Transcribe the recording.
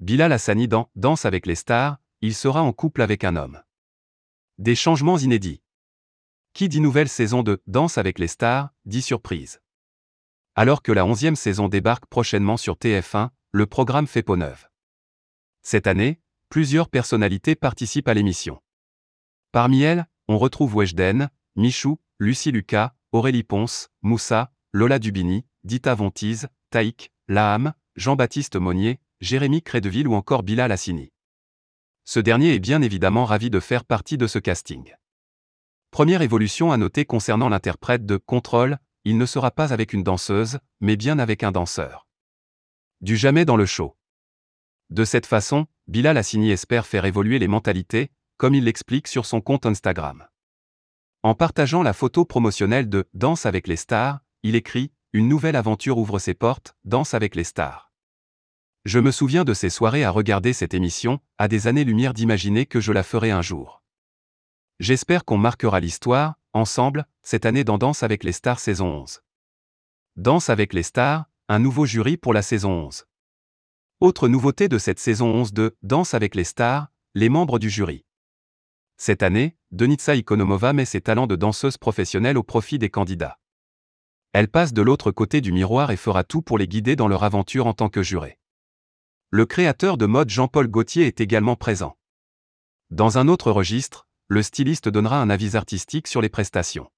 Bilal Hassani dans Danse avec les stars, il sera en couple avec un homme. Des changements inédits. Qui dit nouvelle saison de Danse avec les stars, dit surprise. Alors que la onzième saison débarque prochainement sur TF1, le programme fait peau neuve. Cette année, plusieurs personnalités participent à l'émission. Parmi elles, on retrouve Weshden, Michou, Lucie Lucas, Aurélie Ponce, Moussa, Lola Dubini, Dita Vontiz, Taïk, Laham, Jean-Baptiste Monnier, Jérémy Crédeville ou encore Bilal Hassini. Ce dernier est bien évidemment ravi de faire partie de ce casting. Première évolution à noter concernant l'interprète de Contrôle, il ne sera pas avec une danseuse, mais bien avec un danseur. Du jamais dans le show. De cette façon, Bilal Hassini espère faire évoluer les mentalités, comme il l'explique sur son compte Instagram. En partageant la photo promotionnelle de Danse avec les stars, il écrit Une nouvelle aventure ouvre ses portes, Danse avec les stars. Je me souviens de ces soirées à regarder cette émission, à des années-lumière d'imaginer que je la ferai un jour. J'espère qu'on marquera l'histoire, ensemble, cette année dans Danse avec les stars saison 11. Danse avec les stars, un nouveau jury pour la saison 11. Autre nouveauté de cette saison 11 de Danse avec les stars, les membres du jury. Cette année, Denitsa Ikonomova met ses talents de danseuse professionnelle au profit des candidats. Elle passe de l'autre côté du miroir et fera tout pour les guider dans leur aventure en tant que juré. Le créateur de mode Jean-Paul Gaultier est également présent. Dans un autre registre, le styliste donnera un avis artistique sur les prestations.